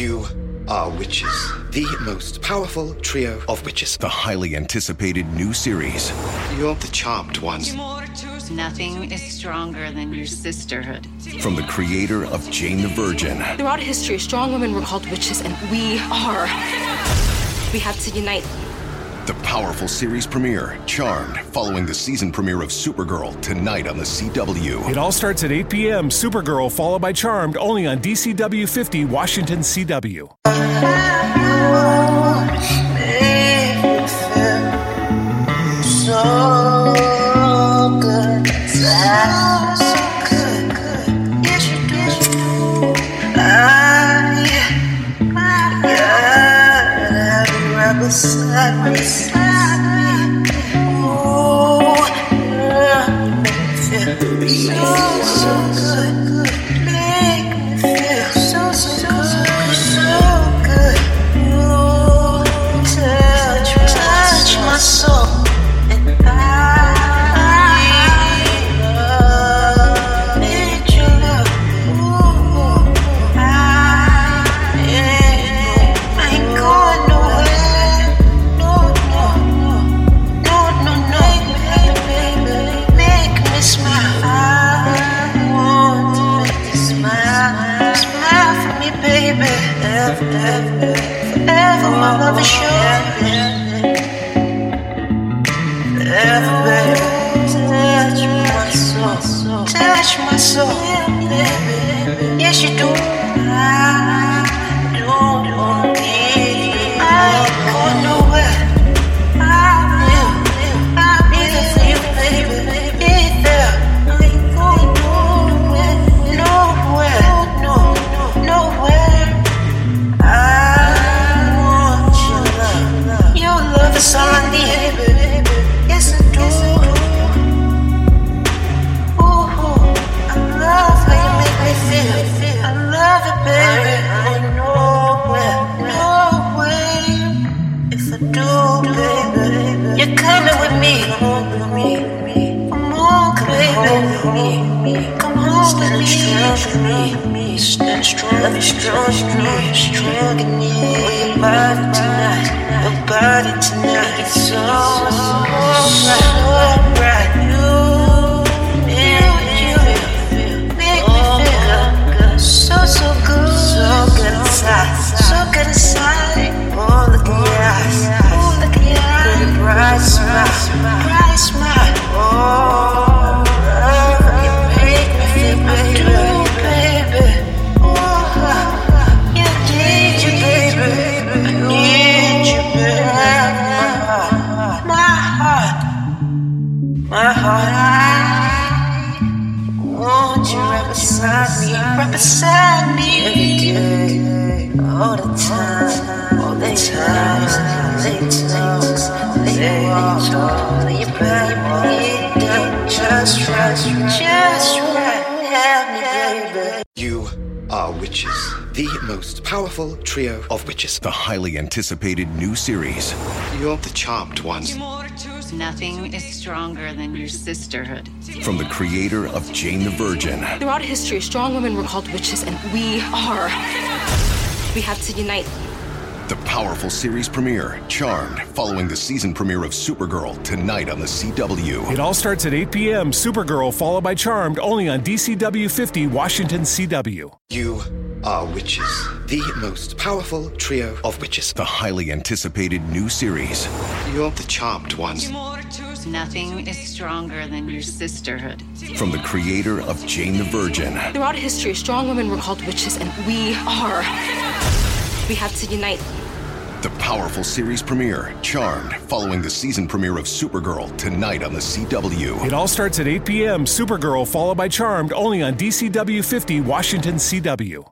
You are witches. The most powerful trio of witches. The highly anticipated new series. You're the charmed ones. Nothing is stronger than your sisterhood. From the creator of Jane the Virgin. Throughout history, strong women were called witches, and we are. We have to unite. The powerful series premiere, Charmed, following the season premiere of Supergirl tonight on the CW. It all starts at 8 p.m. Supergirl, followed by Charmed, only on DCW 50, Washington CW. Ever, baby, touch my soul, touch my soul, Yes, you do. Stand strong for me. Stand strong, be strong for me. Strong in me. Your body tonight. Your body tonight. It's so, so bright. Beside me, right beside me every day, all the time, all the time. They talk, they walk, they pray me down, just right, just right. Help me, baby. You are witches. The most powerful trio of witches. The highly anticipated new series. You're the charmed ones. Nothing is stronger than your sisterhood. From the creator of Jane the Virgin. Throughout history, strong women were called witches, and we are. We have to unite. The powerful series premiere, Charmed, following the season premiere of Supergirl tonight on the CW. It all starts at 8 p.m. Supergirl, followed by Charmed, only on DCW 50, Washington CW. You are witches. The most powerful trio of witches. The highly anticipated new series. You're the charmed ones. Nothing is stronger than your sisterhood. From the creator of Jane the Virgin. Throughout history, strong women were called witches, and we are. We have to unite. The powerful series premiere, Charmed, following the season premiere of Supergirl tonight on the CW. It all starts at 8 p.m. Supergirl, followed by Charmed, only on DCW 50, Washington CW.